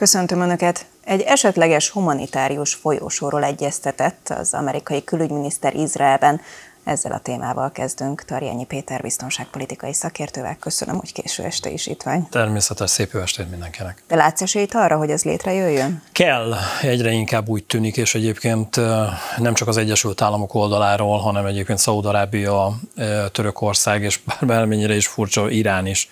Köszöntöm Önöket! Egy esetleges humanitárius folyósóról egyeztetett az amerikai külügyminiszter Izraelben. Ezzel a témával kezdünk. Tarjányi Péter biztonságpolitikai szakértővel. Köszönöm, hogy késő este is itt vagy. Természetes szép jó estét mindenkinek. De látsz esélyt arra, hogy ez létrejöjjön? Kell, egyre inkább úgy tűnik, és egyébként nem csak az Egyesült Államok oldaláról, hanem egyébként Szaúd-Arábia, Törökország, és bármennyire is furcsa, Irán is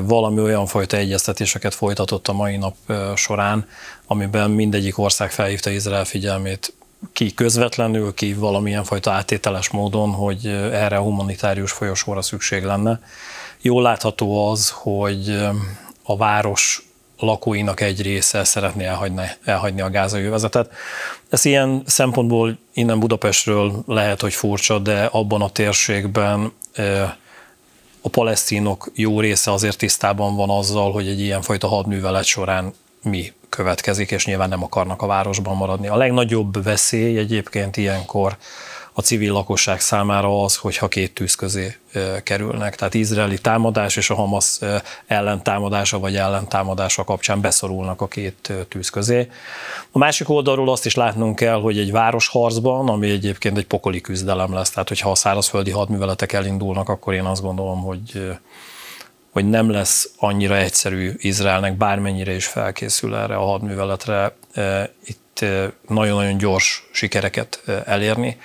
valami olyan fajta egyeztetéseket folytatott a mai nap során, amiben mindegyik ország felhívta Izrael figyelmét ki közvetlenül, ki valamilyen fajta átételes módon, hogy erre a humanitárius folyosóra szükség lenne. Jól látható az, hogy a város lakóinak egy része szeretné elhagyni, elhagyni a gázai övezetet. Ez ilyen szempontból innen Budapestről lehet, hogy furcsa, de abban a térségben a palesztinok jó része azért tisztában van azzal, hogy egy ilyenfajta hadművelet során mi következik, és nyilván nem akarnak a városban maradni. A legnagyobb veszély egyébként ilyenkor a civil lakosság számára az, hogyha két tűz közé kerülnek. Tehát izraeli támadás és a Hamas ellentámadása vagy ellentámadása kapcsán beszorulnak a két tűz közé. A másik oldalról azt is látnunk kell, hogy egy városharcban, ami egyébként egy pokoli küzdelem lesz, tehát hogyha a szárazföldi hadműveletek elindulnak, akkor én azt gondolom, hogy hogy nem lesz annyira egyszerű Izraelnek, bármennyire is felkészül erre a hadműveletre, itt nagyon-nagyon gyors sikereket elérni,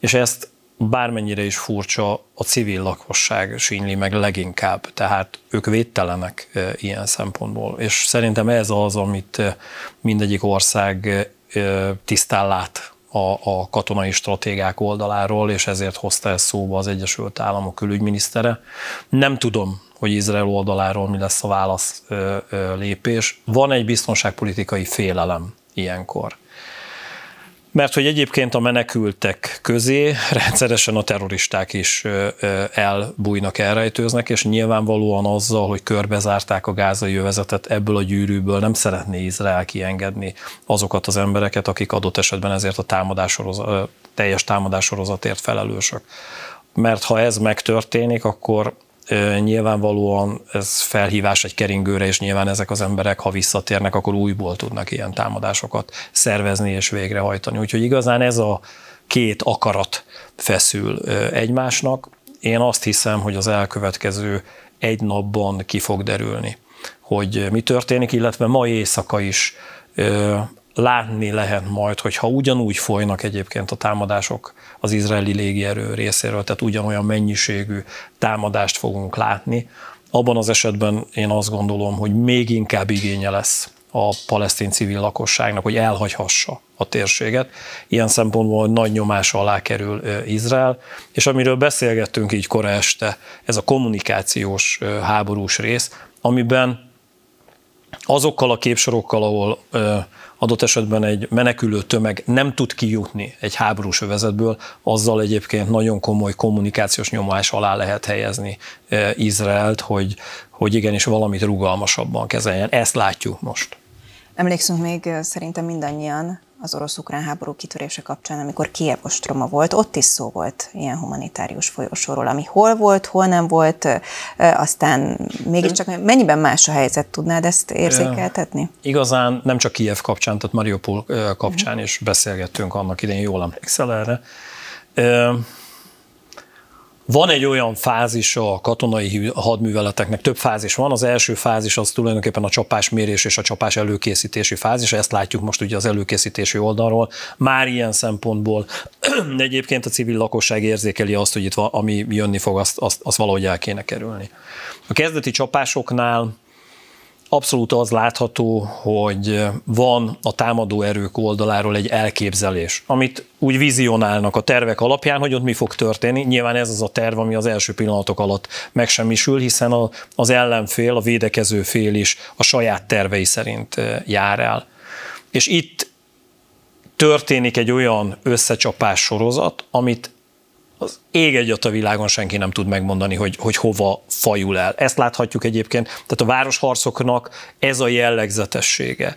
és ezt bármennyire is furcsa, a civil lakosság sínli meg leginkább, tehát ők védtelenek ilyen szempontból. És szerintem ez az, amit mindegyik ország tisztán lát a, a katonai stratégák oldaláról, és ezért hozta ezt szóba az Egyesült Államok külügyminisztere. Nem tudom, hogy Izrael oldaláról mi lesz a válasz ö, ö, lépés. Van egy biztonságpolitikai félelem ilyenkor. Mert hogy egyébként a menekültek közé rendszeresen a terroristák is elbújnak, elrejtőznek, és nyilvánvalóan azzal, hogy körbezárták a gázai övezetet, ebből a gyűrűből nem szeretné Izrael kiengedni azokat az embereket, akik adott esetben ezért a támadássorozat, teljes támadássorozatért felelősök. Mert ha ez megtörténik, akkor nyilvánvalóan ez felhívás egy keringőre, és nyilván ezek az emberek, ha visszatérnek, akkor újból tudnak ilyen támadásokat szervezni és végrehajtani. Úgyhogy igazán ez a két akarat feszül egymásnak. Én azt hiszem, hogy az elkövetkező egy napban ki fog derülni, hogy mi történik, illetve ma éjszaka is látni lehet majd, hogy ha ugyanúgy folynak egyébként a támadások az izraeli légierő részéről, tehát ugyanolyan mennyiségű támadást fogunk látni, abban az esetben én azt gondolom, hogy még inkább igénye lesz a palesztin civil lakosságnak, hogy elhagyhassa a térséget. Ilyen szempontból nagy nyomás alá kerül Izrael, és amiről beszélgettünk így kora este, ez a kommunikációs háborús rész, amiben azokkal a képsorokkal, ahol adott esetben egy menekülő tömeg nem tud kijutni egy háborús övezetből, azzal egyébként nagyon komoly kommunikációs nyomás alá lehet helyezni Izraelt, hogy, hogy igenis valamit rugalmasabban kezeljen. Ezt látjuk most. Emlékszünk még szerintem mindannyian az orosz-ukrán háború kitörése kapcsán, amikor Kiev ostroma volt, ott is szó volt ilyen humanitárius folyosóról, ami hol volt, hol nem volt, aztán mégiscsak mennyiben más a helyzet, tudnád ezt érzékeltetni? Igazán nem csak Kiev kapcsán, tehát Mariupol kapcsán is beszélgettünk annak idején, jól emlékszel erre. Van egy olyan fázis a katonai hadműveleteknek, több fázis van. Az első fázis az tulajdonképpen a csapásmérés és a csapás előkészítési fázis, ezt látjuk most ugye az előkészítési oldalról. Már ilyen szempontból egyébként a civil lakosság érzékeli azt, hogy itt ami jönni fog, azt, azt, azt valahogy el kéne kerülni. A kezdeti csapásoknál abszolút az látható, hogy van a támadó erők oldaláról egy elképzelés, amit úgy vizionálnak a tervek alapján, hogy ott mi fog történni. Nyilván ez az a terv, ami az első pillanatok alatt megsemmisül, hiszen a, az ellenfél, a védekező fél is a saját tervei szerint eh, jár el. És itt történik egy olyan összecsapás sorozat, amit az ég egyat a világon senki nem tud megmondani, hogy, hogy hova fajul el. Ezt láthatjuk egyébként, tehát a városharcoknak ez a jellegzetessége.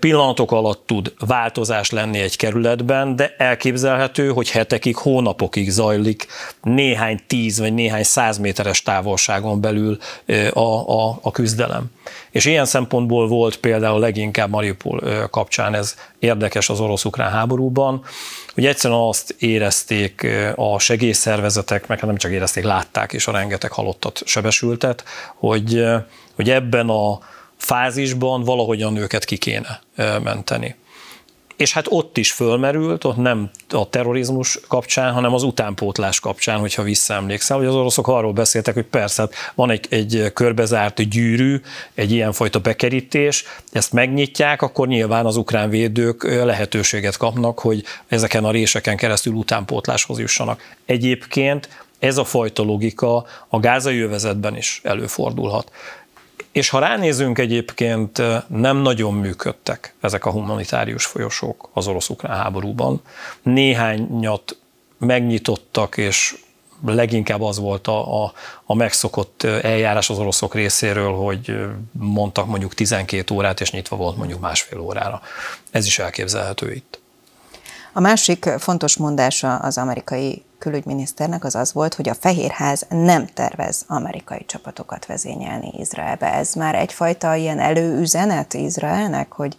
Pillanatok alatt tud változás lenni egy kerületben, de elképzelhető, hogy hetekig, hónapokig zajlik néhány tíz vagy néhány száz méteres távolságon belül a, a, a küzdelem. És ilyen szempontból volt például leginkább Mariupol kapcsán ez érdekes az orosz-ukrán háborúban, hogy egyszerűen azt érezték a segélyszervezetek, meg hát nem csak érezték, látták is a rengeteg halottat, sebesültet, hogy, hogy ebben a fázisban valahogyan őket ki kéne menteni. És hát ott is fölmerült, ott nem a terrorizmus kapcsán, hanem az utánpótlás kapcsán, hogyha visszaemlékszel, hogy az oroszok arról beszéltek, hogy persze hát van egy, egy körbezárt gyűrű, egy ilyenfajta bekerítés, ezt megnyitják, akkor nyilván az ukrán védők lehetőséget kapnak, hogy ezeken a réseken keresztül utánpótláshoz jussanak. Egyébként ez a fajta logika a gázai övezetben is előfordulhat. És ha ránézünk egyébként, nem nagyon működtek ezek a humanitárius folyosók az orosz-ukrán háborúban. Néhányat megnyitottak, és leginkább az volt a, a, a megszokott eljárás az oroszok részéről, hogy mondtak mondjuk 12 órát, és nyitva volt mondjuk másfél órára. Ez is elképzelhető itt. A másik fontos mondása az amerikai külügyminiszternek az az volt, hogy a Fehérház nem tervez amerikai csapatokat vezényelni Izraelbe. Ez már egyfajta ilyen előüzenet Izraelnek, hogy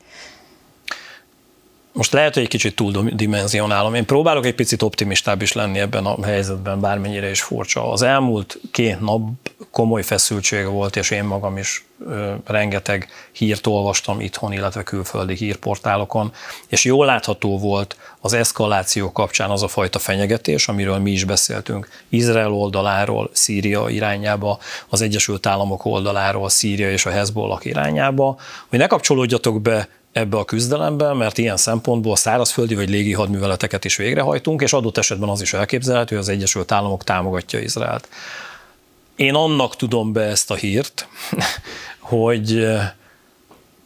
most lehet, hogy egy kicsit túldimenzionálom. Én próbálok egy picit optimistább is lenni ebben a helyzetben, bármennyire is furcsa. Az elmúlt két nap komoly feszültsége volt, és én magam is ö, rengeteg hírt olvastam itthon, illetve külföldi hírportálokon, és jól látható volt az eszkaláció kapcsán az a fajta fenyegetés, amiről mi is beszéltünk, Izrael oldaláról, Szíria irányába, az Egyesült Államok oldaláról, Szíria és a Hezbollah irányába, hogy ne kapcsolódjatok be ebbe a küzdelembe, mert ilyen szempontból szárazföldi vagy légi hadműveleteket is végrehajtunk, és adott esetben az is elképzelhető, hogy az Egyesült Államok támogatja Izraelt. Én annak tudom be ezt a hírt, hogy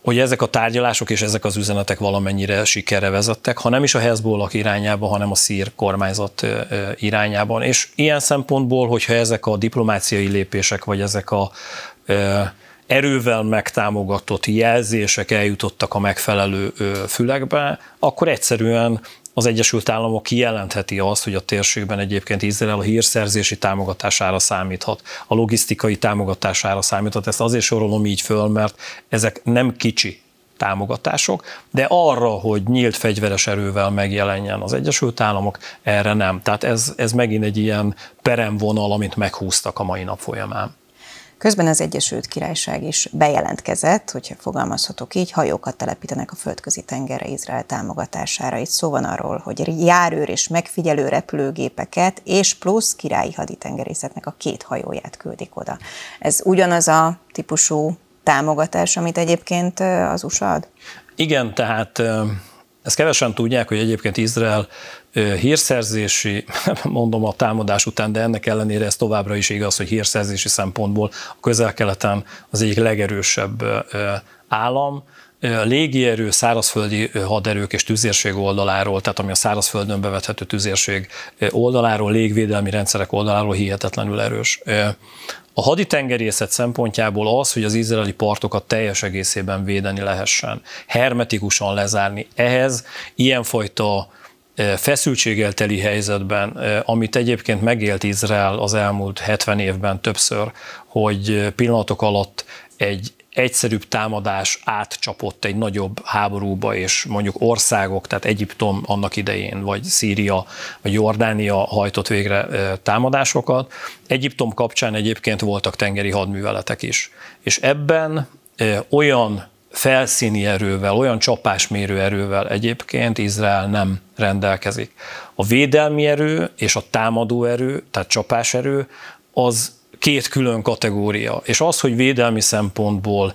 hogy ezek a tárgyalások és ezek az üzenetek valamennyire sikerre vezettek, ha nem is a Hezbollah irányába, hanem a szír kormányzat irányában. És ilyen szempontból, hogyha ezek a diplomáciai lépések, vagy ezek a erővel megtámogatott jelzések eljutottak a megfelelő fülekbe, akkor egyszerűen az Egyesült Államok kijelentheti azt, hogy a térségben egyébként Izrael a hírszerzési támogatására számíthat, a logisztikai támogatására számíthat. Ezt azért sorolom így föl, mert ezek nem kicsi támogatások, de arra, hogy nyílt fegyveres erővel megjelenjen az Egyesült Államok, erre nem. Tehát ez, ez megint egy ilyen peremvonal, amit meghúztak a mai nap folyamán. Közben az Egyesült Királyság is bejelentkezett, hogyha fogalmazhatok így, hajókat telepítenek a földközi tengerre Izrael támogatására. Itt szó van arról, hogy járőr és megfigyelő repülőgépeket és plusz királyi haditengerészetnek a két hajóját küldik oda. Ez ugyanaz a típusú támogatás, amit egyébként az USA ad? Igen, tehát ezt kevesen tudják, hogy egyébként Izrael hírszerzési, mondom a támadás után, de ennek ellenére ez továbbra is igaz, hogy hírszerzési szempontból a közel-keleten az egyik legerősebb állam, légierő, szárazföldi haderők és tüzérség oldaláról, tehát ami a szárazföldön bevethető tüzérség oldaláról, légvédelmi rendszerek oldaláról hihetetlenül erős. A haditengerészet szempontjából az, hogy az izraeli partokat teljes egészében védeni lehessen, hermetikusan lezárni, ehhez ilyenfajta feszültséggel teli helyzetben, amit egyébként megélt Izrael az elmúlt 70 évben többször, hogy pillanatok alatt egy egyszerűbb támadás átcsapott egy nagyobb háborúba, és mondjuk országok, tehát Egyiptom annak idején, vagy Szíria, vagy Jordánia hajtott végre támadásokat. Egyiptom kapcsán egyébként voltak tengeri hadműveletek is. És ebben olyan felszíni erővel, olyan csapásmérő erővel egyébként Izrael nem rendelkezik. A védelmi erő és a támadó erő, tehát csapáserő, az két külön kategória. És az, hogy védelmi szempontból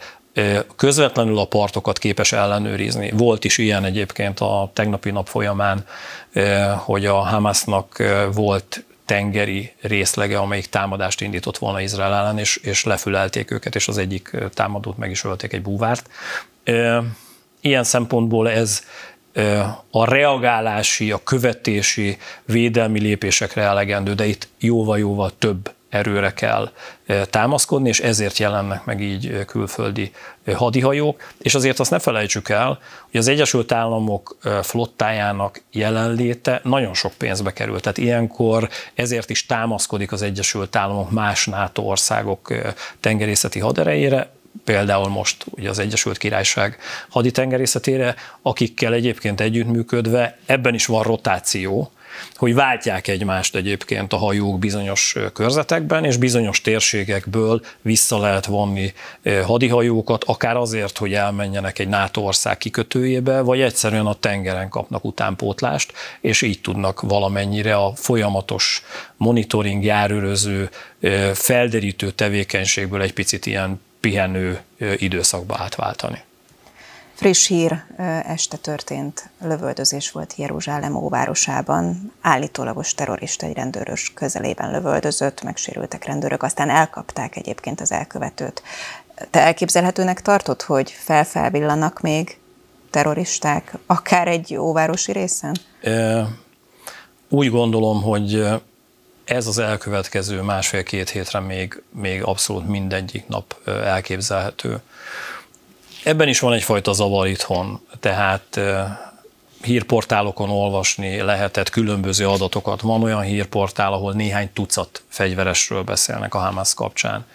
közvetlenül a partokat képes ellenőrizni. Volt is ilyen egyébként a tegnapi nap folyamán, hogy a Hamasnak volt tengeri részlege, amelyik támadást indított volna Izrael ellen, és, és lefülelték őket, és az egyik támadót meg is ölték egy búvárt. Ilyen szempontból ez a reagálási, a követési, védelmi lépésekre elegendő, de itt jóval-jóval több erőre kell támaszkodni, és ezért jelennek meg így külföldi hadihajók. És azért azt ne felejtsük el, hogy az Egyesült Államok flottájának jelenléte nagyon sok pénzbe kerül. Tehát ilyenkor ezért is támaszkodik az Egyesült Államok más NATO országok tengerészeti haderejére, például most ugye az Egyesült Királyság haditengerészetére, akikkel egyébként együttműködve ebben is van rotáció, hogy váltják egymást egyébként a hajók bizonyos körzetekben, és bizonyos térségekből vissza lehet vonni hadihajókat, akár azért, hogy elmenjenek egy NATO ország kikötőjébe, vagy egyszerűen a tengeren kapnak utánpótlást, és így tudnak valamennyire a folyamatos monitoring, járőröző, felderítő tevékenységből egy picit ilyen pihenő időszakba átváltani. Friss hír, este történt lövöldözés volt Jeruzsálem óvárosában. Állítólagos terrorista egy rendőrös közelében lövöldözött, megsérültek rendőrök, aztán elkapták egyébként az elkövetőt. Te elképzelhetőnek tartod, hogy felfelvillanak még terroristák, akár egy óvárosi részen? Úgy gondolom, hogy ez az elkövetkező másfél-két hétre még, még abszolút mindegyik nap elképzelhető. Ebben is van egyfajta zavar itthon, tehát hírportálokon olvasni lehetett különböző adatokat. Van olyan hírportál, ahol néhány tucat fegyveresről beszélnek a Hamas kapcsán.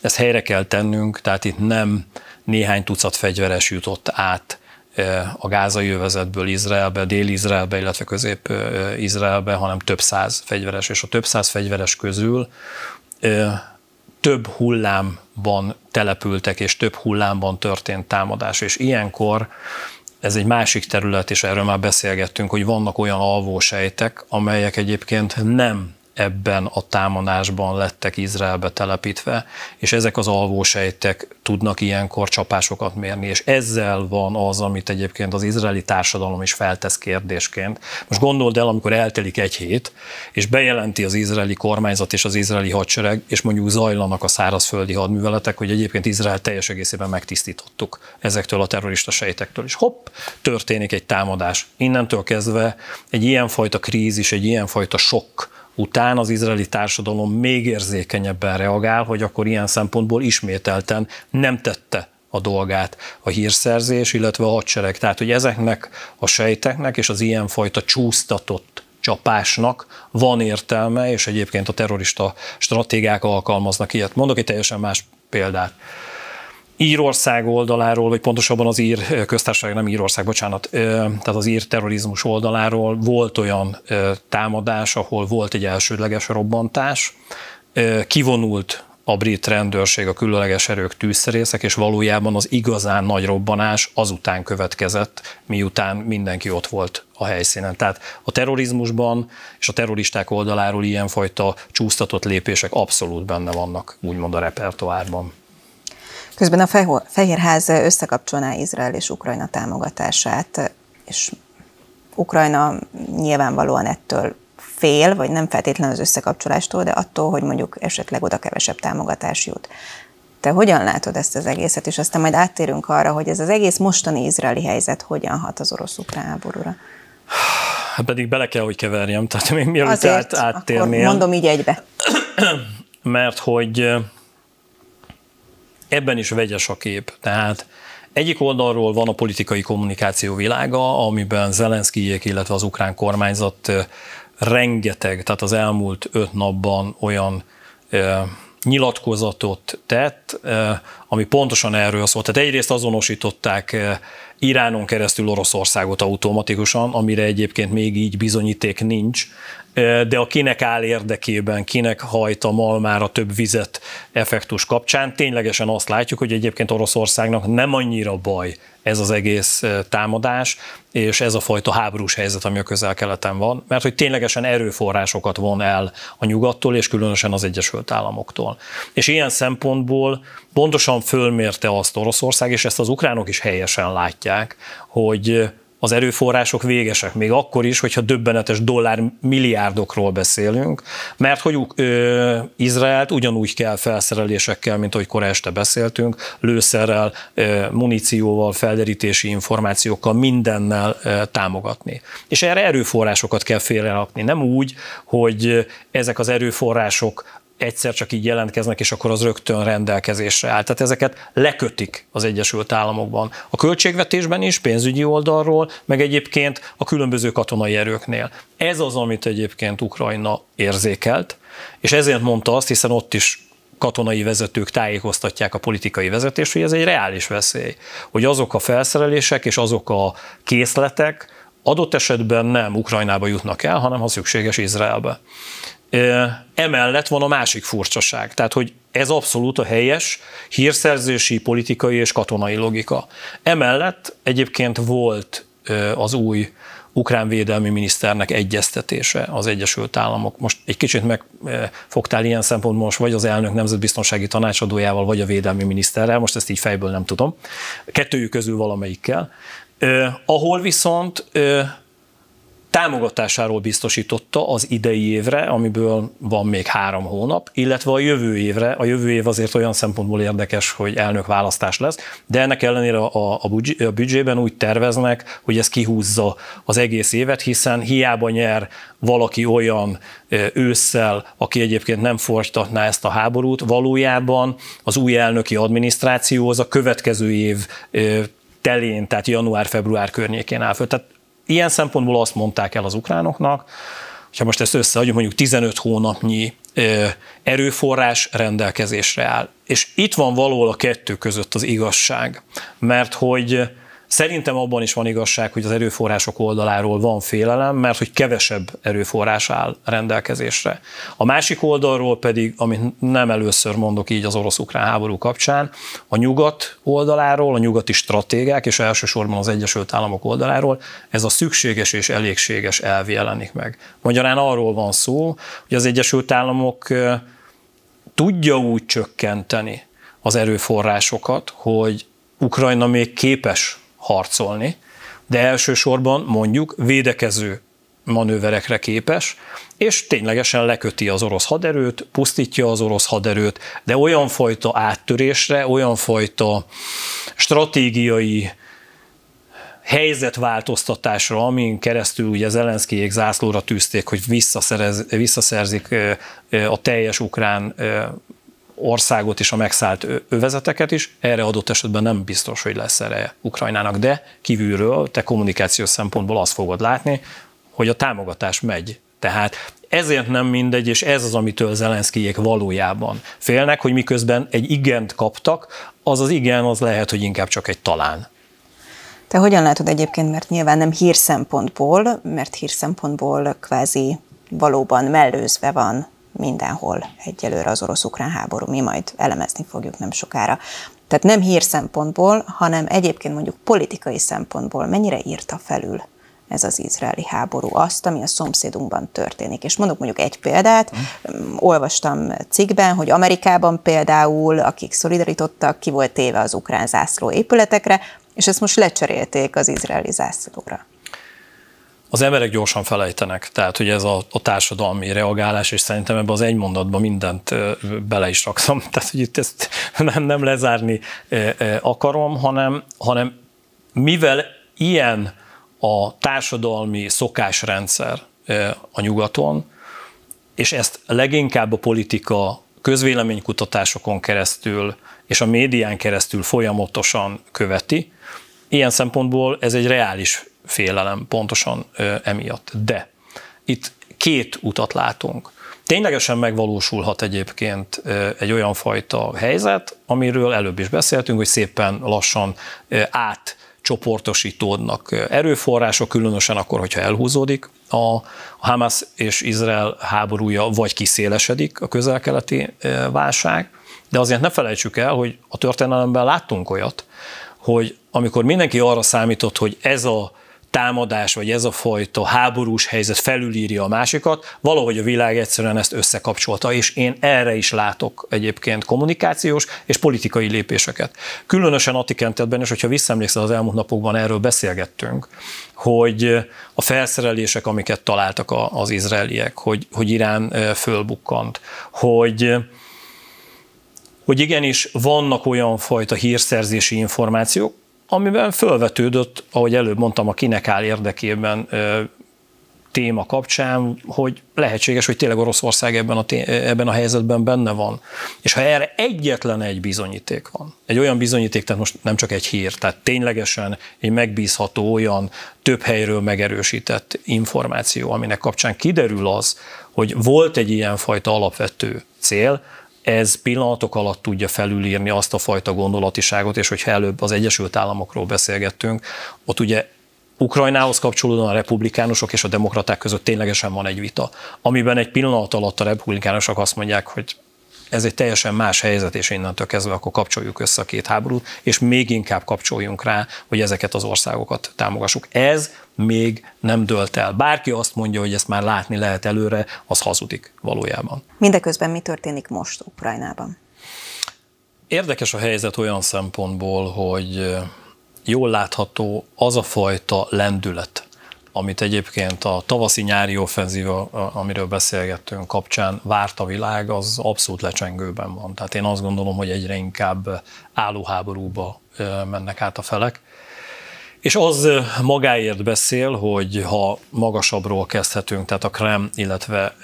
Ezt helyre kell tennünk, tehát itt nem néhány tucat fegyveres jutott át a gázai övezetből Izraelbe, Dél-Izraelbe, illetve Közép-Izraelbe, hanem több száz fegyveres, és a több száz fegyveres közül több hullámban települtek, és több hullámban történt támadás, és ilyenkor ez egy másik terület, és erről már beszélgettünk, hogy vannak olyan alvósejtek, amelyek egyébként nem ebben a támadásban lettek Izraelbe telepítve, és ezek az alvósejtek tudnak ilyenkor csapásokat mérni, és ezzel van az, amit egyébként az izraeli társadalom is feltesz kérdésként. Most gondold el, amikor eltelik egy hét, és bejelenti az izraeli kormányzat és az izraeli hadsereg, és mondjuk zajlanak a szárazföldi hadműveletek, hogy egyébként Izrael teljes egészében megtisztítottuk ezektől a terrorista sejtektől, és hopp, történik egy támadás. Innentől kezdve egy ilyenfajta krízis, egy ilyenfajta sok után az izraeli társadalom még érzékenyebben reagál, hogy akkor ilyen szempontból ismételten nem tette a dolgát a hírszerzés, illetve a hadsereg. Tehát, hogy ezeknek a sejteknek és az ilyenfajta csúsztatott csapásnak van értelme, és egyébként a terrorista stratégák alkalmaznak ilyet. Mondok egy teljesen más példát. Írország oldaláról, vagy pontosabban az ír köztársaság, nem Írország, bocsánat, tehát az ír terrorizmus oldaláról volt olyan támadás, ahol volt egy elsődleges robbantás, kivonult a brit rendőrség, a különleges erők tűzszerészek, és valójában az igazán nagy robbanás azután következett, miután mindenki ott volt a helyszínen. Tehát a terrorizmusban és a terroristák oldaláról ilyenfajta csúsztatott lépések abszolút benne vannak, úgymond a repertoárban. Közben a Fehérház összekapcsolná Izrael és Ukrajna támogatását, és Ukrajna nyilvánvalóan ettől fél, vagy nem feltétlenül az összekapcsolástól, de attól, hogy mondjuk esetleg oda kevesebb támogatás jut. Te hogyan látod ezt az egészet, és aztán majd áttérünk arra, hogy ez az egész mostani izraeli helyzet hogyan hat az orosz-ukrán háborúra? Hát pedig bele kell, hogy keverjem, tehát még mielőtt Azért, át, áttérnél. mondom így egybe. Mert hogy ebben is vegyes a kép. Tehát egyik oldalról van a politikai kommunikáció világa, amiben Zelenszkijék, illetve az ukrán kormányzat rengeteg, tehát az elmúlt öt napban olyan nyilatkozatot tett, ami pontosan erről szólt. Tehát egyrészt azonosították Iránon keresztül Oroszországot automatikusan, amire egyébként még így bizonyíték nincs, de a kinek áll érdekében, kinek hajt a malmára több vizet effektus kapcsán, ténylegesen azt látjuk, hogy egyébként Oroszországnak nem annyira baj ez az egész támadás, és ez a fajta háborús helyzet, ami a közel-keleten van, mert hogy ténylegesen erőforrásokat von el a nyugattól, és különösen az Egyesült Államoktól. És ilyen szempontból pontosan fölmérte azt Oroszország, és ezt az ukránok is helyesen látják, hogy az erőforrások végesek, még akkor is, hogyha döbbenetes dollár milliárdokról beszélünk, mert hogy ö, Izraelt ugyanúgy kell felszerelésekkel, mint ahogy korábban este beszéltünk, lőszerrel, ö, munícióval, felderítési információkkal, mindennel ö, támogatni. És erre erőforrásokat kell félrerakni. Nem úgy, hogy ezek az erőforrások egyszer csak így jelentkeznek, és akkor az rögtön rendelkezésre áll. Tehát ezeket lekötik az Egyesült Államokban. A költségvetésben is, pénzügyi oldalról, meg egyébként a különböző katonai erőknél. Ez az, amit egyébként Ukrajna érzékelt, és ezért mondta azt, hiszen ott is katonai vezetők tájékoztatják a politikai vezetést, hogy ez egy reális veszély, hogy azok a felszerelések és azok a készletek adott esetben nem Ukrajnába jutnak el, hanem ha szükséges Izraelbe. Emellett van a másik furcsaság, tehát hogy ez abszolút a helyes hírszerzési, politikai és katonai logika. Emellett egyébként volt az új ukrán védelmi miniszternek egyeztetése az Egyesült Államok. Most egy kicsit megfogtál ilyen szempontból most vagy az elnök nemzetbiztonsági tanácsadójával, vagy a védelmi miniszterrel, most ezt így fejből nem tudom. Kettőjük közül valamelyikkel. Ahol viszont támogatásáról biztosította az idei évre, amiből van még három hónap, illetve a jövő évre. A jövő év azért olyan szempontból érdekes, hogy elnök választás lesz, de ennek ellenére a, a, a büdzsében úgy terveznek, hogy ez kihúzza az egész évet, hiszen hiába nyer valaki olyan ősszel, aki egyébként nem folytatná ezt a háborút, valójában az új elnöki adminisztráció az a következő év telén, tehát január-február környékén áll föl. Tehát Ilyen szempontból azt mondták el az ukránoknak, ha most ezt összeadjuk, mondjuk 15 hónapnyi erőforrás rendelkezésre áll. És itt van valahol a kettő között az igazság, mert hogy Szerintem abban is van igazság, hogy az erőforrások oldaláról van félelem, mert hogy kevesebb erőforrás áll rendelkezésre. A másik oldalról pedig, amit nem először mondok így az orosz-ukrán háború kapcsán, a nyugat oldaláról, a nyugati stratégák, és elsősorban az Egyesült Államok oldaláról, ez a szükséges és elégséges elv jelenik meg. Magyarán arról van szó, hogy az Egyesült Államok tudja úgy csökkenteni az erőforrásokat, hogy Ukrajna még képes harcolni, de elsősorban mondjuk védekező manőverekre képes, és ténylegesen leköti az orosz haderőt, pusztítja az orosz haderőt, de olyan fajta áttörésre, olyan fajta stratégiai helyzetváltoztatásra, amin keresztül ugye Zelenszkijék zászlóra tűzték, hogy visszaszerzik a teljes ukrán országot és a megszállt övezeteket is, erre adott esetben nem biztos, hogy lesz erre Ukrajnának, de kívülről te kommunikációs szempontból azt fogod látni, hogy a támogatás megy. Tehát ezért nem mindegy, és ez az, amitől Zelenszkijék valójában félnek, hogy miközben egy igent kaptak, az az igen, az lehet, hogy inkább csak egy talán. Te hogyan látod egyébként, mert nyilván nem hírszempontból, mert hírszempontból kvázi valóban mellőzve van mindenhol egyelőre az orosz-ukrán háború. Mi majd elemezni fogjuk nem sokára. Tehát nem hír szempontból, hanem egyébként mondjuk politikai szempontból mennyire írta felül ez az izraeli háború azt, ami a szomszédunkban történik. És mondok mondjuk egy példát, mm. olvastam cikkben, hogy Amerikában például, akik szolidarítottak, ki volt téve az ukrán zászló épületekre, és ezt most lecserélték az izraeli zászlóra az emberek gyorsan felejtenek, tehát hogy ez a, a társadalmi reagálás, és szerintem ebbe az egy mondatban mindent bele is rakszom, tehát hogy itt ezt nem, nem lezárni akarom, hanem, hanem mivel ilyen a társadalmi szokásrendszer a nyugaton, és ezt leginkább a politika közvéleménykutatásokon keresztül és a médián keresztül folyamatosan követi, ilyen szempontból ez egy reális félelem pontosan emiatt. De itt két utat látunk. Ténylegesen megvalósulhat egyébként egy olyan fajta helyzet, amiről előbb is beszéltünk, hogy szépen lassan át csoportosítódnak erőforrások, különösen akkor, hogyha elhúzódik a Hamas és Izrael háborúja, vagy kiszélesedik a közel-keleti válság. De azért ne felejtsük el, hogy a történelemben láttunk olyat, hogy amikor mindenki arra számított, hogy ez a támadás, vagy ez a fajta háborús helyzet felülírja a másikat, valahogy a világ egyszerűen ezt összekapcsolta, és én erre is látok egyébként kommunikációs és politikai lépéseket. Különösen a tekintetben, és hogyha visszaemlékszel az elmúlt napokban erről beszélgettünk, hogy a felszerelések, amiket találtak az izraeliek, hogy, hogy Irán fölbukkant, hogy hogy igenis vannak olyan fajta hírszerzési információk, amiben fölvetődött, ahogy előbb mondtam, a kinek áll érdekében téma kapcsán, hogy lehetséges, hogy tényleg Oroszország ebben a, ebben a helyzetben benne van. És ha erre egyetlen egy bizonyíték van, egy olyan bizonyíték, tehát most nem csak egy hír, tehát ténylegesen egy megbízható olyan több helyről megerősített információ, aminek kapcsán kiderül az, hogy volt egy ilyenfajta alapvető cél, ez pillanatok alatt tudja felülírni azt a fajta gondolatiságot, és hogyha előbb az Egyesült Államokról beszélgettünk, ott ugye Ukrajnához kapcsolódóan a republikánusok és a demokraták között ténylegesen van egy vita, amiben egy pillanat alatt a republikánusok azt mondják, hogy ez egy teljesen más helyzet, és innentől kezdve akkor kapcsoljuk össze a két háborút, és még inkább kapcsoljunk rá, hogy ezeket az országokat támogassuk. Ez még nem dölt el. Bárki azt mondja, hogy ezt már látni lehet előre, az hazudik valójában. Mindeközben mi történik most Ukrajnában? Érdekes a helyzet olyan szempontból, hogy jól látható az a fajta lendület, amit egyébként a tavaszi-nyári offenzíva, amiről beszélgettünk kapcsán várt a világ, az abszolút lecsengőben van. Tehát én azt gondolom, hogy egyre inkább állóháborúba mennek át a felek. És az magáért beszél, hogy ha magasabbról kezdhetünk, tehát a Krem, illetve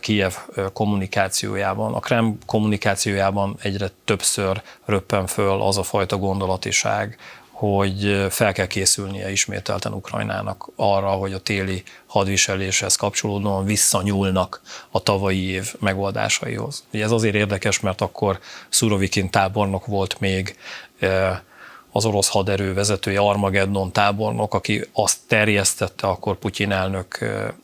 Kiev kommunikációjában, a Krem kommunikációjában egyre többször röppen föl az a fajta gondolatiság, hogy fel kell készülnie ismételten Ukrajnának arra, hogy a téli hadviseléshez kapcsolódóan visszanyúlnak a tavalyi év megoldásaihoz. Ugye ez azért érdekes, mert akkor Szurovikin tábornok volt még az orosz haderő vezetője, Armageddon tábornok, aki azt terjesztette akkor Putyin elnök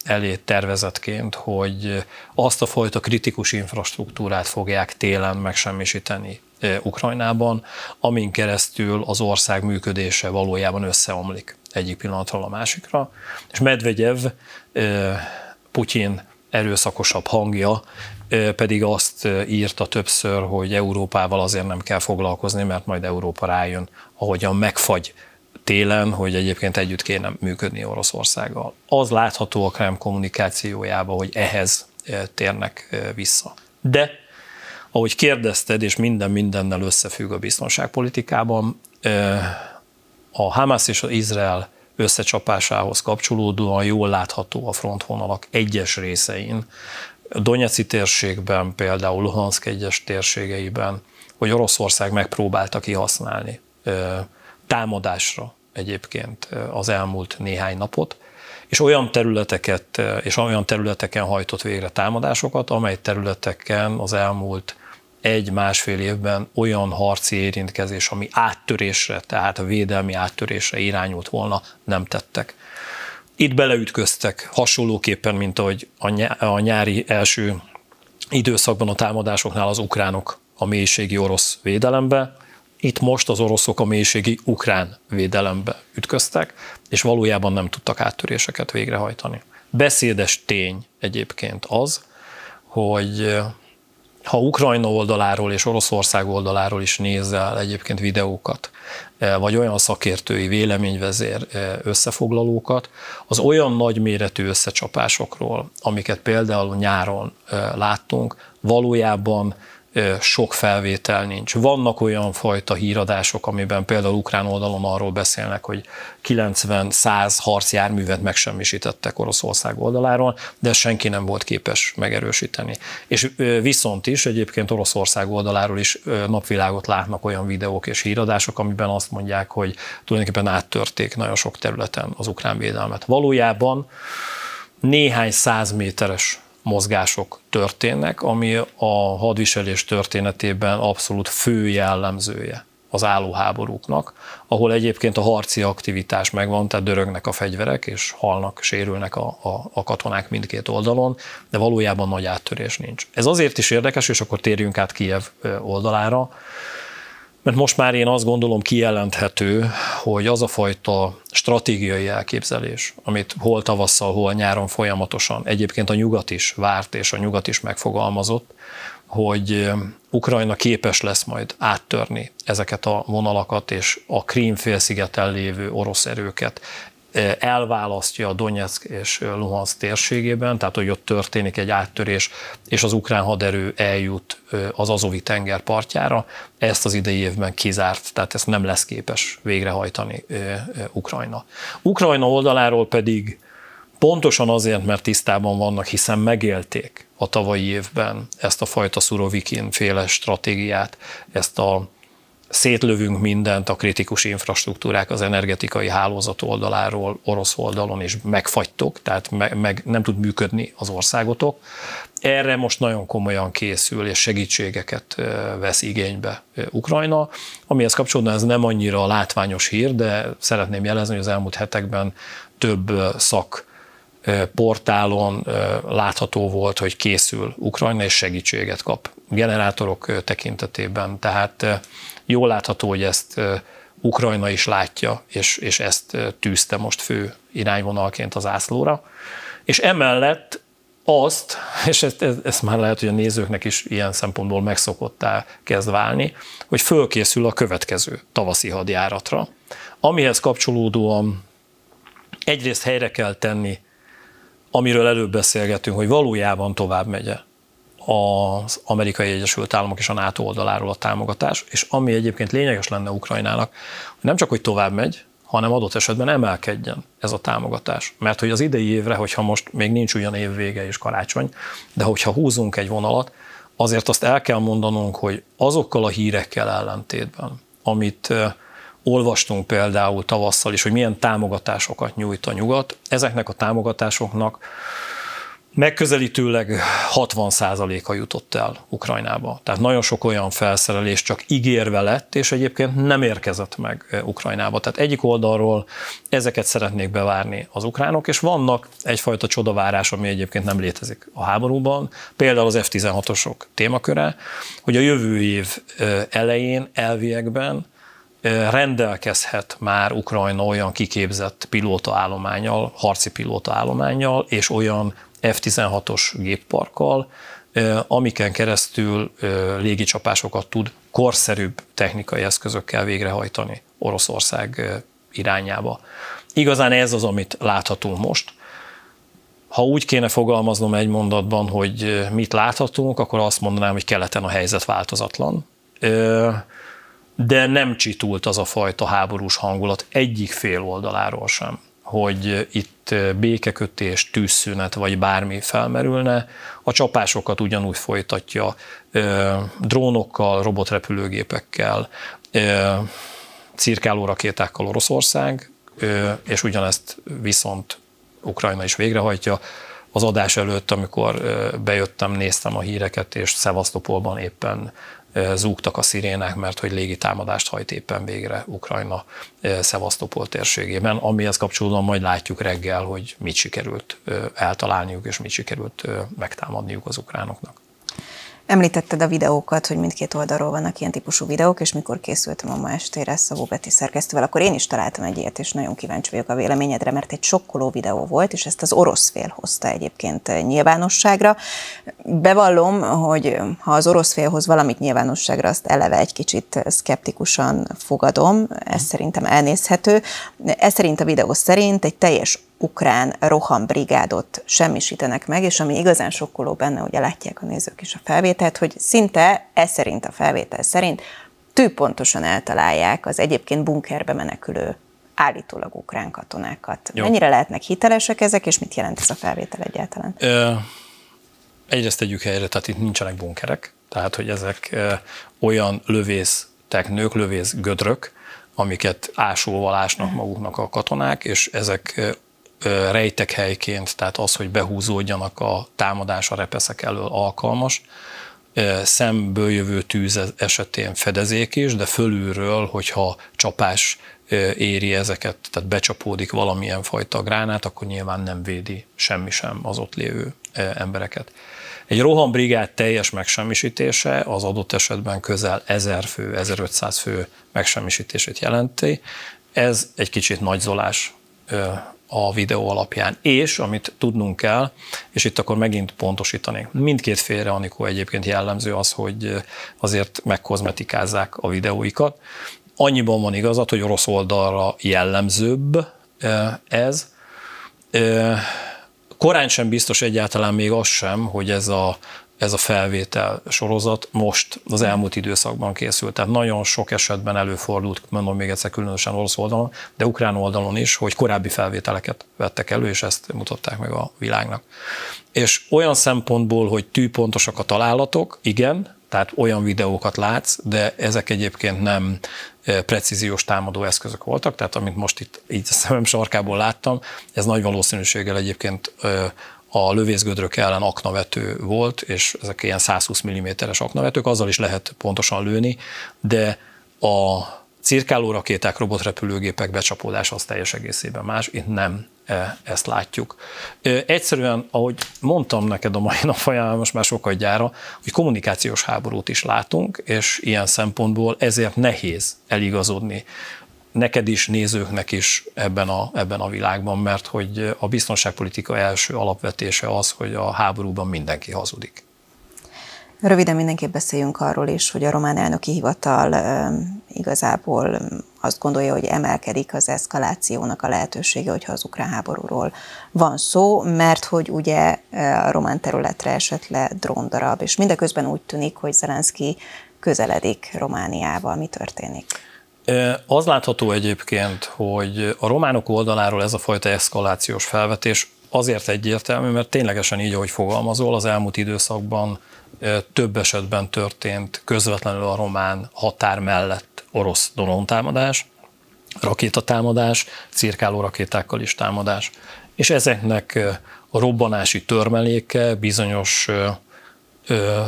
elé tervezetként, hogy azt a fajta kritikus infrastruktúrát fogják télen megsemmisíteni Ukrajnában, amin keresztül az ország működése valójában összeomlik egyik pillanatról a másikra, és Medvegyev, Putyin erőszakosabb hangja pedig azt írta többször, hogy Európával azért nem kell foglalkozni, mert majd Európa rájön, ahogyan megfagy télen, hogy egyébként együtt kéne működni Oroszországgal. Az látható a Krem kommunikációjában, hogy ehhez térnek vissza. De ahogy kérdezted, és minden mindennel összefügg a biztonságpolitikában, a Hamas és az Izrael összecsapásához kapcsolódóan jól látható a frontvonalak egyes részein, a térségben, például Luhansk egyes térségeiben, hogy Oroszország megpróbálta kihasználni támadásra egyébként az elmúlt néhány napot, és olyan területeket, és olyan területeken hajtott végre támadásokat, amely területeken az elmúlt egy-másfél évben olyan harci érintkezés, ami áttörésre, tehát a védelmi áttörésre irányult volna, nem tettek. Itt beleütköztek hasonlóképpen, mint ahogy a nyári első időszakban a támadásoknál az ukránok a mélységi orosz védelembe, itt most az oroszok a mélységi ukrán védelembe ütköztek, és valójában nem tudtak áttöréseket végrehajtani. Beszédes tény egyébként az, hogy ha Ukrajna oldaláról és Oroszország oldaláról is nézel egyébként videókat, eh, vagy olyan szakértői véleményvezér eh, összefoglalókat, az olyan nagyméretű összecsapásokról, amiket például nyáron eh, láttunk, valójában sok felvétel nincs. Vannak olyan fajta híradások, amiben például ukrán oldalon arról beszélnek, hogy 90-100 harcjárművet megsemmisítettek Oroszország oldaláról, de senki nem volt képes megerősíteni. És viszont is egyébként Oroszország oldaláról is napvilágot látnak olyan videók és híradások, amiben azt mondják, hogy tulajdonképpen áttörték nagyon sok területen az ukrán védelmet. Valójában néhány száz méteres mozgások történnek, ami a hadviselés történetében abszolút fő jellemzője az állóháborúknak, ahol egyébként a harci aktivitás megvan, tehát dörögnek a fegyverek, és halnak, sérülnek a, a, a katonák mindkét oldalon, de valójában nagy áttörés nincs. Ez azért is érdekes, és akkor térjünk át Kiev oldalára, mert most már én azt gondolom kijelenthető, hogy az a fajta stratégiai elképzelés, amit hol tavasszal, hol nyáron folyamatosan egyébként a nyugat is várt, és a nyugat is megfogalmazott, hogy Ukrajna képes lesz majd áttörni ezeket a vonalakat, és a Krím félszigeten lévő orosz erőket elválasztja a Donetsk és Luhansk térségében, tehát hogy ott történik egy áttörés, és az ukrán haderő eljut az Azovi tenger partjára. Ezt az idei évben kizárt, tehát ezt nem lesz képes végrehajtani Ukrajna. Ukrajna oldaláról pedig Pontosan azért, mert tisztában vannak, hiszen megélték a tavalyi évben ezt a fajta Surovikin féle stratégiát, ezt a szétlövünk mindent, a kritikus infrastruktúrák az energetikai hálózat oldaláról, orosz oldalon, és megfagytok, tehát meg, meg nem tud működni az országotok. Erre most nagyon komolyan készül, és segítségeket vesz igénybe Ukrajna. Amihez kapcsolódóan ez nem annyira látványos hír, de szeretném jelezni, hogy az elmúlt hetekben több szak portálon látható volt, hogy készül Ukrajna, és segítséget kap generátorok tekintetében. Tehát jól látható, hogy ezt Ukrajna is látja, és, és ezt tűzte most fő irányvonalként az ászlóra. És emellett azt, és ezt, ezt már lehet, hogy a nézőknek is ilyen szempontból megszokottá kezd válni, hogy fölkészül a következő tavaszi hadjáratra, amihez kapcsolódóan egyrészt helyre kell tenni, amiről előbb beszélgetünk, hogy valójában tovább megye az amerikai Egyesült Államok és a NATO oldaláról a támogatás, és ami egyébként lényeges lenne Ukrajnának, hogy nem csak, hogy tovább megy, hanem adott esetben emelkedjen ez a támogatás. Mert hogy az idei évre, hogyha most még nincs ugyan év vége és karácsony, de hogyha húzunk egy vonalat, azért azt el kell mondanunk, hogy azokkal a hírekkel ellentétben, amit olvastunk például tavasszal is, hogy milyen támogatásokat nyújt a nyugat, ezeknek a támogatásoknak megközelítőleg 60%-a jutott el Ukrajnába. Tehát nagyon sok olyan felszerelés csak ígérve lett, és egyébként nem érkezett meg Ukrajnába. Tehát egyik oldalról ezeket szeretnék bevárni az ukránok, és vannak egyfajta csodavárás, ami egyébként nem létezik a háborúban, például az F-16-osok témaköre, hogy a jövő év elején elviekben rendelkezhet már Ukrajna olyan kiképzett pilótaállományjal, harci pilótaállományjal, és olyan F-16-os gépparkkal, amiken keresztül légicsapásokat tud korszerűbb technikai eszközökkel végrehajtani Oroszország irányába. Igazán ez az, amit láthatunk most. Ha úgy kéne fogalmaznom egy mondatban, hogy mit láthatunk, akkor azt mondanám, hogy keleten a helyzet változatlan. De nem csitult az a fajta háborús hangulat egyik fél oldaláról sem hogy itt békekötés, tűzszünet vagy bármi felmerülne. A csapásokat ugyanúgy folytatja drónokkal, robotrepülőgépekkel, cirkáló rakétákkal Oroszország, és ugyanezt viszont Ukrajna is végrehajtja. Az adás előtt, amikor bejöttem, néztem a híreket, és Szevasztopolban éppen zúgtak a szirénák, mert hogy légi támadást hajt éppen végre Ukrajna Szevasztopol térségében, amihez kapcsolódóan majd látjuk reggel, hogy mit sikerült eltalálniuk, és mit sikerült megtámadniuk az ukránoknak. Említetted a videókat, hogy mindkét oldalról vannak ilyen típusú videók, és mikor készültem a ma estére Szabó Beti szerkesztővel, akkor én is találtam egy ilyet, és nagyon kíváncsi vagyok a véleményedre, mert egy sokkoló videó volt, és ezt az orosz fél hozta egyébként nyilvánosságra. Bevallom, hogy ha az orosz félhoz valamit nyilvánosságra, azt eleve egy kicsit szkeptikusan fogadom, ez szerintem elnézhető. Ez szerint a videó szerint egy teljes ukrán rohambrigádot semmisítenek meg, és ami igazán sokkoló benne, ugye látják a nézők is a felvételt, hogy szinte ez szerint a felvétel szerint tűpontosan eltalálják az egyébként bunkerbe menekülő állítólag ukrán katonákat. Jó. Mennyire lehetnek hitelesek ezek, és mit jelent ez a felvétel egyáltalán? Ö, egyrészt tegyük helyre, tehát itt nincsenek bunkerek, tehát hogy ezek ö, olyan lövész teknők, lövész gödrök, amiket ásóval ásnak maguknak a katonák, és ezek rejtek helyként, tehát az, hogy behúzódjanak a támadás a repeszek elől alkalmas, szemből jövő tűz esetén fedezék is, de fölülről, hogyha csapás éri ezeket, tehát becsapódik valamilyen fajta gránát, akkor nyilván nem védi semmi sem az ott lévő embereket. Egy rohambrigád teljes megsemmisítése az adott esetben közel 1000 fő, 1500 fő megsemmisítését jelenti. Ez egy kicsit nagyzolás a videó alapján. És, amit tudnunk kell, és itt akkor megint pontosítani, mindkét félre, Anikó egyébként jellemző az, hogy azért megkozmetikázzák a videóikat. Annyiban van igazat, hogy orosz oldalra jellemzőbb ez. Korán sem biztos egyáltalán még az sem, hogy ez a ez a felvétel sorozat most az elmúlt időszakban készült. Tehát nagyon sok esetben előfordult, mondom még egyszer különösen orosz oldalon, de ukrán oldalon is, hogy korábbi felvételeket vettek elő, és ezt mutatták meg a világnak. És olyan szempontból, hogy tűpontosak a találatok, igen, tehát olyan videókat látsz, de ezek egyébként nem e, precíziós támadó eszközök voltak, tehát amit most itt így a szemem sarkából láttam, ez nagy valószínűséggel egyébként e, a lövészgödrök ellen aknavető volt, és ezek ilyen 120 mm-es aknavetők, azzal is lehet pontosan lőni, de a cirkáló rakéták, robotrepülőgépek becsapódása az teljes egészében más, itt nem e, ezt látjuk. Egyszerűen, ahogy mondtam neked a mai nap folyamán, most már sokat gyára, hogy kommunikációs háborút is látunk, és ilyen szempontból ezért nehéz eligazodni neked is, nézőknek is ebben a, ebben a világban, mert hogy a biztonságpolitika első alapvetése az, hogy a háborúban mindenki hazudik. Röviden mindenképp beszéljünk arról is, hogy a román elnöki hivatal igazából azt gondolja, hogy emelkedik az eszkalációnak a lehetősége, hogyha az ukrán háborúról van szó, mert hogy ugye a román területre esett le dróndarab, és mindeközben úgy tűnik, hogy Zelenszky közeledik Romániával. Mi történik? Az látható egyébként, hogy a románok oldaláról ez a fajta eszkalációs felvetés azért egyértelmű, mert ténylegesen így, ahogy fogalmazol, az elmúlt időszakban több esetben történt közvetlenül a román határ mellett orosz drontámadás, rakétatámadás, cirkáló rakétákkal is támadás. És ezeknek a robbanási törmeléke bizonyos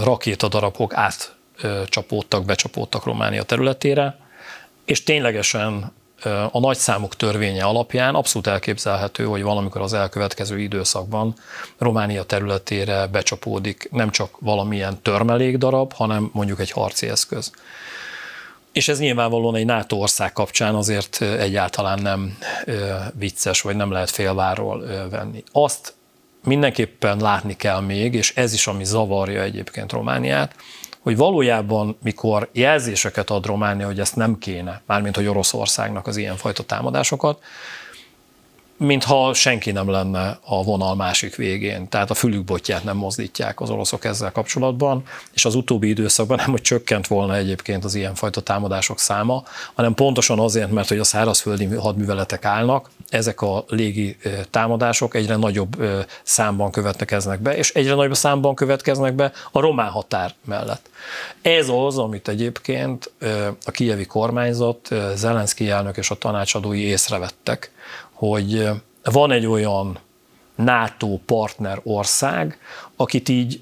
rakétadarabok átcsapódtak, becsapódtak Románia területére, és ténylegesen a nagyszámok törvénye alapján abszolút elképzelhető, hogy valamikor az elkövetkező időszakban Románia területére becsapódik nem csak valamilyen törmelékdarab, hanem mondjuk egy harci eszköz. És ez nyilvánvalóan egy NATO ország kapcsán azért egyáltalán nem vicces, vagy nem lehet félváról venni. Azt mindenképpen látni kell még, és ez is, ami zavarja egyébként Romániát, hogy valójában, mikor jelzéseket ad Románia, hogy ezt nem kéne, mármint hogy Oroszországnak az ilyenfajta támadásokat, mintha senki nem lenne a vonal másik végén, tehát a fülükbotját nem mozdítják az oroszok ezzel kapcsolatban, és az utóbbi időszakban nem, hogy csökkent volna egyébként az ilyenfajta támadások száma, hanem pontosan azért, mert hogy a szárazföldi hadműveletek állnak, ezek a légi támadások egyre nagyobb számban következnek be, és egyre nagyobb számban következnek be a román határ mellett. Ez az, amit egyébként a kijevi kormányzat, Zelenszky elnök és a tanácsadói észrevettek, hogy van egy olyan NATO partner ország, akit így,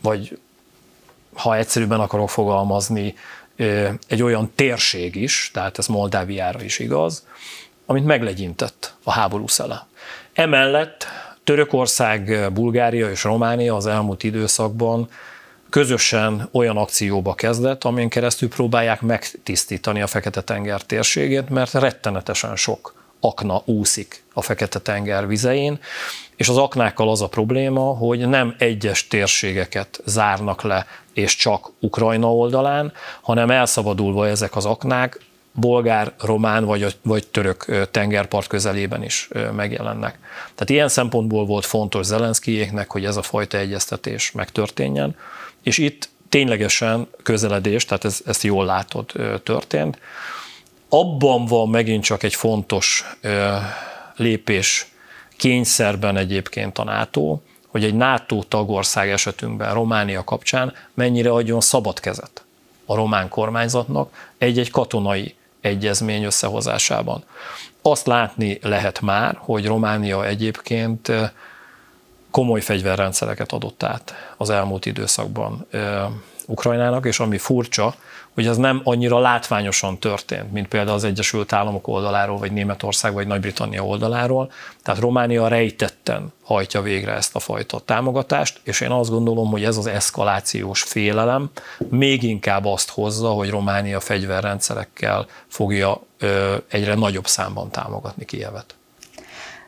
vagy ha egyszerűbben akarok fogalmazni, egy olyan térség is, tehát ez Moldáviára is igaz, amit meglegyintett a háború szele. Emellett Törökország, Bulgária és Románia az elmúlt időszakban közösen olyan akcióba kezdett, amin keresztül próbálják megtisztítani a Fekete-tenger térségét, mert rettenetesen sok akna úszik a Fekete-tenger vizein, és az aknákkal az a probléma, hogy nem egyes térségeket zárnak le, és csak Ukrajna oldalán, hanem elszabadulva ezek az aknák bolgár, román vagy, vagy török tengerpart közelében is megjelennek. Tehát ilyen szempontból volt fontos Zelenszkijéknek, hogy ez a fajta egyeztetés megtörténjen, és itt ténylegesen közeledés, tehát ez, ezt jól látod, történt. Abban van megint csak egy fontos lépés kényszerben egyébként a NATO, hogy egy NATO tagország esetünkben, Románia kapcsán mennyire adjon szabad kezet a román kormányzatnak egy-egy katonai egyezmény összehozásában. Azt látni lehet már, hogy Románia egyébként komoly fegyverrendszereket adott át az elmúlt időszakban Ukrajnának, és ami furcsa, hogy ez nem annyira látványosan történt, mint például az Egyesült Államok oldaláról, vagy Németország, vagy Nagy-Britannia oldaláról. Tehát Románia rejtetten hajtja végre ezt a fajta támogatást, és én azt gondolom, hogy ez az eszkalációs félelem még inkább azt hozza, hogy Románia fegyverrendszerekkel fogja egyre nagyobb számban támogatni Kijevet.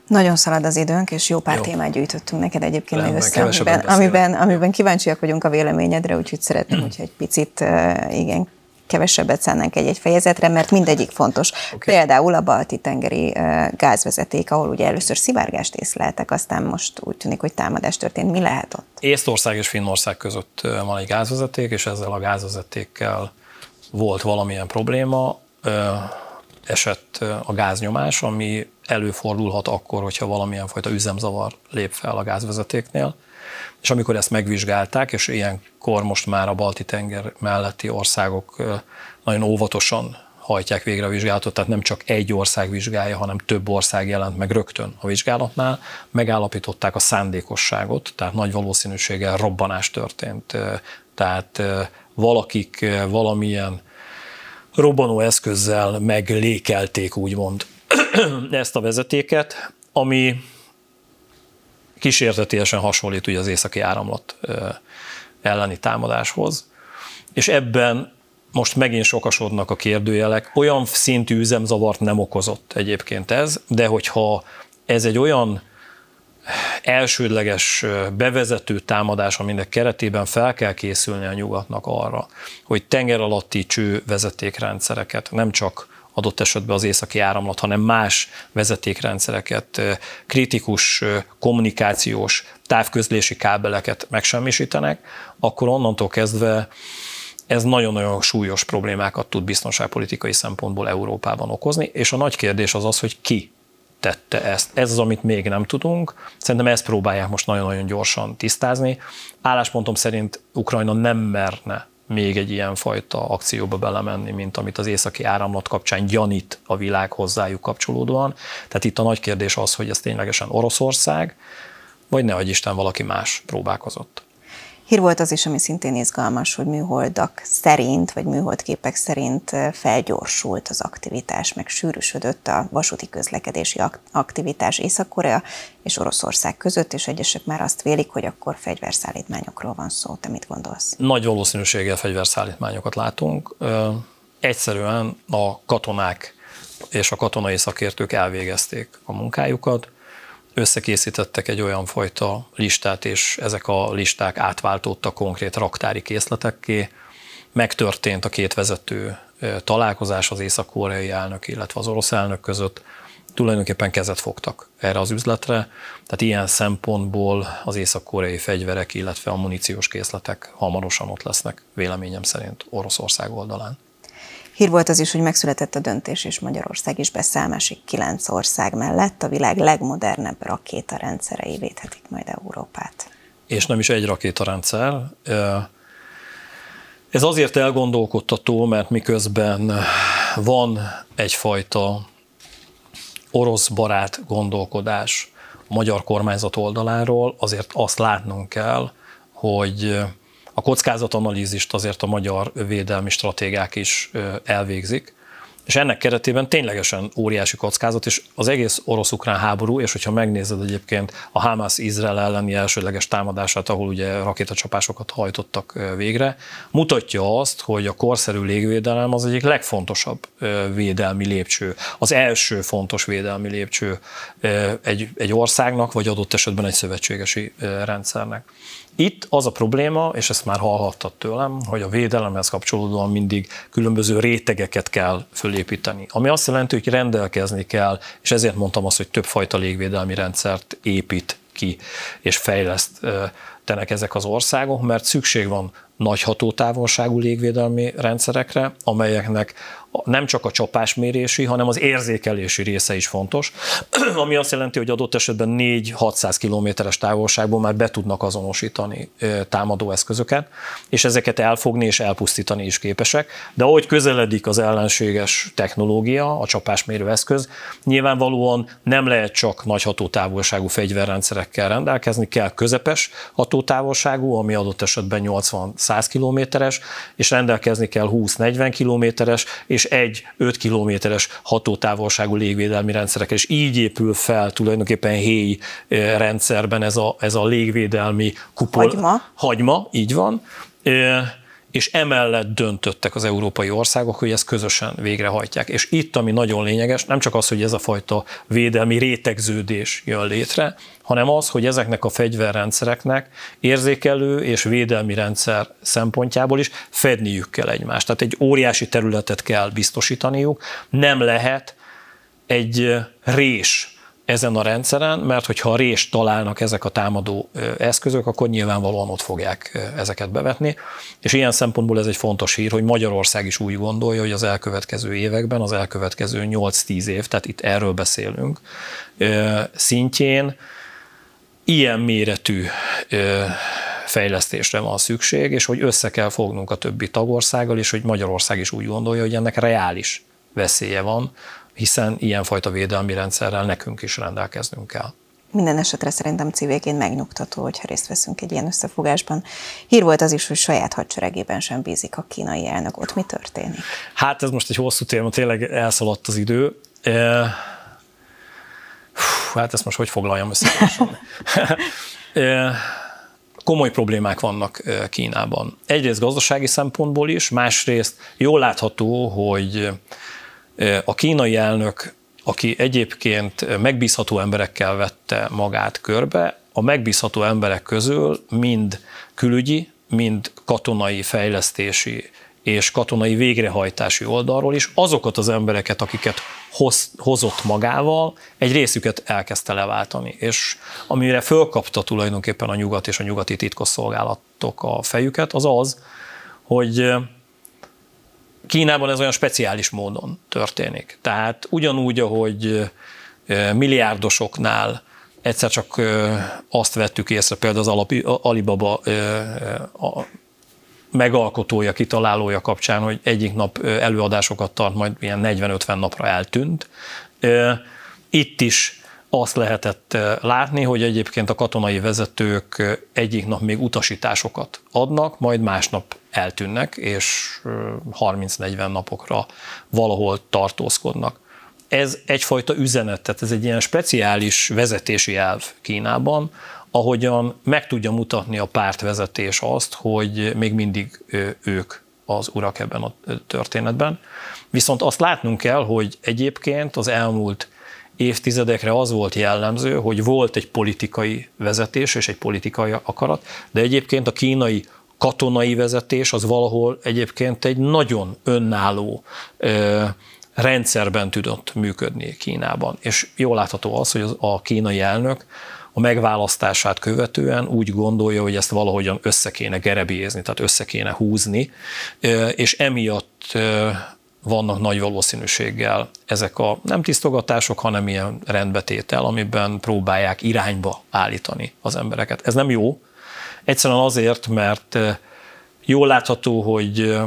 Nagyon szalad az időnk, és jó pár jó. témát gyűjtöttünk neked egyébként még össze, amiben, amiben, amiben kíváncsiak vagyunk a véleményedre, úgyhogy szeretném, hogyha egy picit, igen, kevesebbet szánnánk egy-egy fejezetre, mert mindegyik fontos. Okay. Például a balti-tengeri gázvezeték, ahol ugye először szivárgást észleltek, aztán most úgy tűnik, hogy támadás történt. Mi lehet ott? Észtország és Finnország között van egy gázvezeték, és ezzel a gázvezetékkel volt valamilyen probléma, esett a gáznyomás, ami előfordulhat akkor, hogyha valamilyen fajta üzemzavar lép fel a gázvezetéknél. És amikor ezt megvizsgálták, és ilyenkor most már a Balti-tenger melletti országok nagyon óvatosan hajtják végre a vizsgálatot, tehát nem csak egy ország vizsgálja, hanem több ország jelent meg rögtön a vizsgálatnál, megállapították a szándékosságot, tehát nagy valószínűséggel robbanás történt, tehát valakik valamilyen robbanó eszközzel meglékelték, úgymond ezt a vezetéket, ami kísértetésen hasonlít ugye az északi áramlat elleni támadáshoz, és ebben most megint sokasodnak a kérdőjelek. Olyan szintű üzemzavart nem okozott egyébként ez, de hogyha ez egy olyan elsődleges bevezető támadás, aminek keretében fel kell készülni a nyugatnak arra, hogy tenger alatti cső vezetékrendszereket nem csak adott esetben az északi áramlat, hanem más vezetékrendszereket, kritikus kommunikációs, távközlési kábeleket megsemmisítenek, akkor onnantól kezdve ez nagyon-nagyon súlyos problémákat tud biztonságpolitikai szempontból Európában okozni, és a nagy kérdés az az, hogy ki tette ezt. Ez az, amit még nem tudunk. Szerintem ezt próbálják most nagyon-nagyon gyorsan tisztázni. Álláspontom szerint Ukrajna nem merne még egy ilyen fajta akcióba belemenni, mint amit az északi áramlat kapcsán gyanít a világ hozzájuk kapcsolódóan. Tehát itt a nagy kérdés az, hogy ez ténylegesen Oroszország, vagy nehogy Isten valaki más próbálkozott. Hír volt az is, ami szintén izgalmas, hogy műholdak szerint, vagy műholdképek szerint felgyorsult az aktivitás, meg sűrűsödött a vasúti közlekedési aktivitás Észak-Korea és Oroszország között, és egyesek már azt vélik, hogy akkor fegyverszállítmányokról van szó. Te mit gondolsz? Nagy valószínűséggel fegyverszállítmányokat látunk. Egyszerűen a katonák és a katonai szakértők elvégezték a munkájukat, összekészítettek egy olyan fajta listát, és ezek a listák átváltottak konkrét raktári készletekké. Megtörtént a két vezető találkozás az észak-koreai elnök, illetve az orosz elnök között. Tulajdonképpen kezet fogtak erre az üzletre, tehát ilyen szempontból az észak-koreai fegyverek, illetve a muníciós készletek hamarosan ott lesznek, véleményem szerint Oroszország oldalán. Hír volt az is, hogy megszületett a döntés, és Magyarország is beszáll másik kilenc ország mellett. A világ legmodernebb rakétarendszerei védhetik majd Európát. És nem is egy rakétarendszer. Ez azért elgondolkodtató, mert miközben van egyfajta orosz barát gondolkodás a magyar kormányzat oldaláról, azért azt látnunk kell, hogy a kockázatanalízist azért a magyar védelmi stratégák is elvégzik, és ennek keretében ténylegesen óriási kockázat, és az egész orosz-ukrán háború, és hogyha megnézed egyébként a Hamas Izrael elleni elsődleges támadását, ahol ugye rakétacsapásokat hajtottak végre, mutatja azt, hogy a korszerű légvédelem az egyik legfontosabb védelmi lépcső, az első fontos védelmi lépcső egy, egy országnak, vagy adott esetben egy szövetségesi rendszernek. Itt az a probléma, és ezt már hallhattad tőlem, hogy a védelemhez kapcsolódóan mindig különböző rétegeket kell fölépíteni. Ami azt jelenti, hogy rendelkezni kell, és ezért mondtam azt, hogy többfajta légvédelmi rendszert épít ki és fejlesztenek ezek az országok, mert szükség van nagy hatótávolságú légvédelmi rendszerekre, amelyeknek nem csak a csapásmérési, hanem az érzékelési része is fontos, ami azt jelenti, hogy adott esetben 4-600 kilométeres távolságból már be tudnak azonosítani támadó eszközöket, és ezeket elfogni és elpusztítani is képesek, de ahogy közeledik az ellenséges technológia, a csapásmérő eszköz, nyilvánvalóan nem lehet csak nagy hatótávolságú fegyverrendszerekkel rendelkezni, kell közepes hatótávolságú, ami adott esetben 80-100 kilométeres, és rendelkezni kell 20-40 kilométeres, és egy 5 kilométeres hatótávolságú légvédelmi rendszerek, és így épül fel tulajdonképpen héj eh, rendszerben ez a, ez a légvédelmi kupol. Hagyma. Hagyma, így van. És emellett döntöttek az európai országok, hogy ezt közösen végrehajtják. És itt, ami nagyon lényeges, nem csak az, hogy ez a fajta védelmi rétegződés jön létre, hanem az, hogy ezeknek a fegyverrendszereknek érzékelő és védelmi rendszer szempontjából is fedniük kell egymást. Tehát egy óriási területet kell biztosítaniuk, nem lehet egy rés ezen a rendszeren, mert hogyha a rést találnak ezek a támadó eszközök, akkor nyilvánvalóan ott fogják ezeket bevetni. És ilyen szempontból ez egy fontos hír, hogy Magyarország is úgy gondolja, hogy az elkövetkező években, az elkövetkező 8-10 év, tehát itt erről beszélünk, szintjén ilyen méretű fejlesztésre van szükség, és hogy össze kell fognunk a többi tagországgal, és hogy Magyarország is úgy gondolja, hogy ennek reális veszélye van, hiszen ilyenfajta védelmi rendszerrel nekünk is rendelkeznünk kell. Minden esetre szerintem civilként megnyugtató, hogyha részt veszünk egy ilyen összefogásban. Hír volt az is, hogy saját hadseregében sem bízik a kínai elnök. Ott mi történik? Hát ez most egy hosszú téma, tényleg elszaladt az idő. E, hát ezt most hogy foglaljam össze? e, komoly problémák vannak e, Kínában. Egyrészt gazdasági szempontból is, másrészt jól látható, hogy a kínai elnök, aki egyébként megbízható emberekkel vette magát körbe, a megbízható emberek közül mind külügyi, mind katonai fejlesztési és katonai végrehajtási oldalról is azokat az embereket, akiket hoz, hozott magával, egy részüket elkezdte leváltani. És amire fölkapta tulajdonképpen a nyugat és a nyugati titkosszolgálatok a fejüket, az az, hogy Kínában ez olyan speciális módon történik. Tehát ugyanúgy, ahogy milliárdosoknál egyszer csak azt vettük észre, például az Alibaba a megalkotója, kitalálója kapcsán, hogy egyik nap előadásokat tart, majd ilyen 40-50 napra eltűnt. Itt is azt lehetett látni, hogy egyébként a katonai vezetők egyik nap még utasításokat adnak, majd másnap eltűnnek, és 30-40 napokra valahol tartózkodnak. Ez egyfajta üzenet, tehát ez egy ilyen speciális vezetési elv Kínában, ahogyan meg tudja mutatni a pártvezetés azt, hogy még mindig ők az urak ebben a történetben. Viszont azt látnunk kell, hogy egyébként az elmúlt évtizedekre az volt jellemző, hogy volt egy politikai vezetés és egy politikai akarat, de egyébként a kínai katonai vezetés az valahol egyébként egy nagyon önálló ö, rendszerben tudott működni Kínában. És jól látható az, hogy az, a kínai elnök a megválasztását követően úgy gondolja, hogy ezt valahogyan össze kéne gerebézni, tehát össze kéne húzni, és emiatt vannak nagy valószínűséggel ezek a nem tisztogatások, hanem ilyen rendbetétel, amiben próbálják irányba állítani az embereket. Ez nem jó, egyszerűen azért, mert jól látható, hogy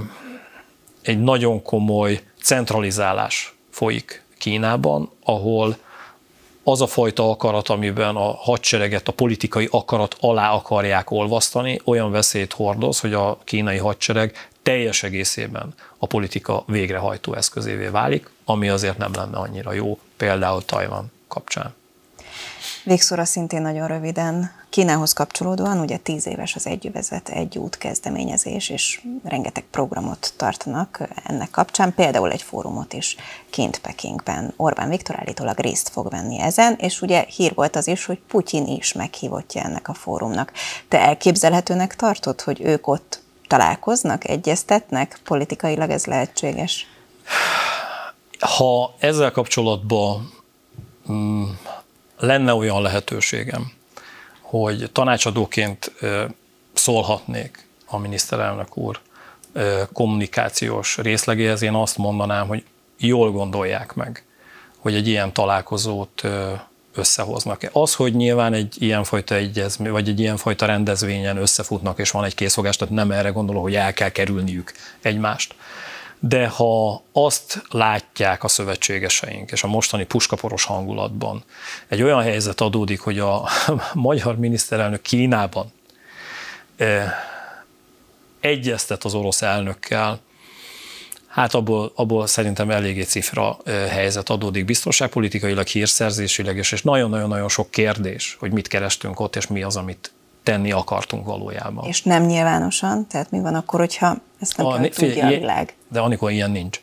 egy nagyon komoly centralizálás folyik Kínában, ahol az a fajta akarat, amiben a hadsereget a politikai akarat alá akarják olvasztani, olyan veszélyt hordoz, hogy a kínai hadsereg teljes egészében a politika végrehajtó eszközévé válik, ami azért nem lenne annyira jó, például Tajvan kapcsán. Végszóra szintén nagyon röviden, Kínához kapcsolódóan ugye tíz éves az együvezet, egy út kezdeményezés, és rengeteg programot tartanak ennek kapcsán, például egy fórumot is kint Pekingben. Orbán Viktor állítólag részt fog venni ezen, és ugye hír volt az is, hogy Putyin is meghívottja ennek a fórumnak. Te elképzelhetőnek tartod, hogy ők ott találkoznak, egyeztetnek? Politikailag ez lehetséges? Ha ezzel kapcsolatban mm, lenne olyan lehetőségem, hogy tanácsadóként szólhatnék a miniszterelnök úr kommunikációs részlegéhez, én azt mondanám, hogy jól gondolják meg, hogy egy ilyen találkozót összehoznak. Az, hogy nyilván egy ilyenfajta egyezmény, vagy egy ilyenfajta rendezvényen összefutnak, és van egy készfogás, tehát nem erre gondolom, hogy el kell kerülniük egymást. De ha azt látják a szövetségeseink, és a mostani puskaporos hangulatban egy olyan helyzet adódik, hogy a magyar miniszterelnök Kínában eh, egyeztet az orosz elnökkel, Hát abból, abból szerintem eléggé cifra helyzet adódik biztonságpolitikailag, hírszerzésileg, és nagyon-nagyon-nagyon sok kérdés, hogy mit kerestünk ott, és mi az, amit tenni akartunk valójában. És nem nyilvánosan? Tehát mi van akkor, hogyha Ezt nem a, kell, tudja figyelj, a világ. De amikor ilyen nincs.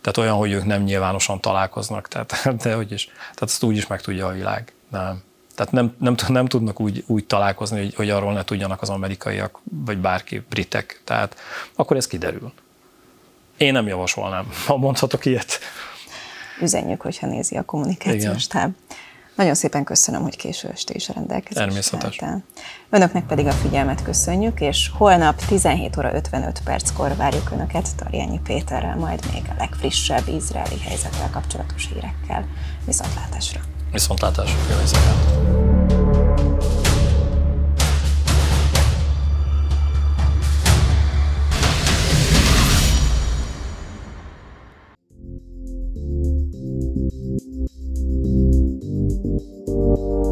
Tehát olyan, hogy ők nem nyilvánosan találkoznak, tehát, de hogy is, tehát azt úgy is meg tudja a világ. Nem. Tehát nem, nem, nem tudnak úgy, úgy találkozni, hogy, hogy arról ne tudjanak az amerikaiak, vagy bárki, britek. Tehát akkor ez kiderül. Én nem javasolnám, ha mondhatok ilyet. Üzenjük, hogyha nézi a kommunikációs táb. Nagyon szépen köszönöm, hogy késő este is a rendelkezésre Természetes. Önöknek pedig a figyelmet köszönjük, és holnap 17 óra 55 perckor várjuk Önöket Tarjányi Péterrel, majd még a legfrissebb izraeli helyzettel kapcsolatos hírekkel. Viszontlátásra! Viszontlátásra, jó éjszakát! you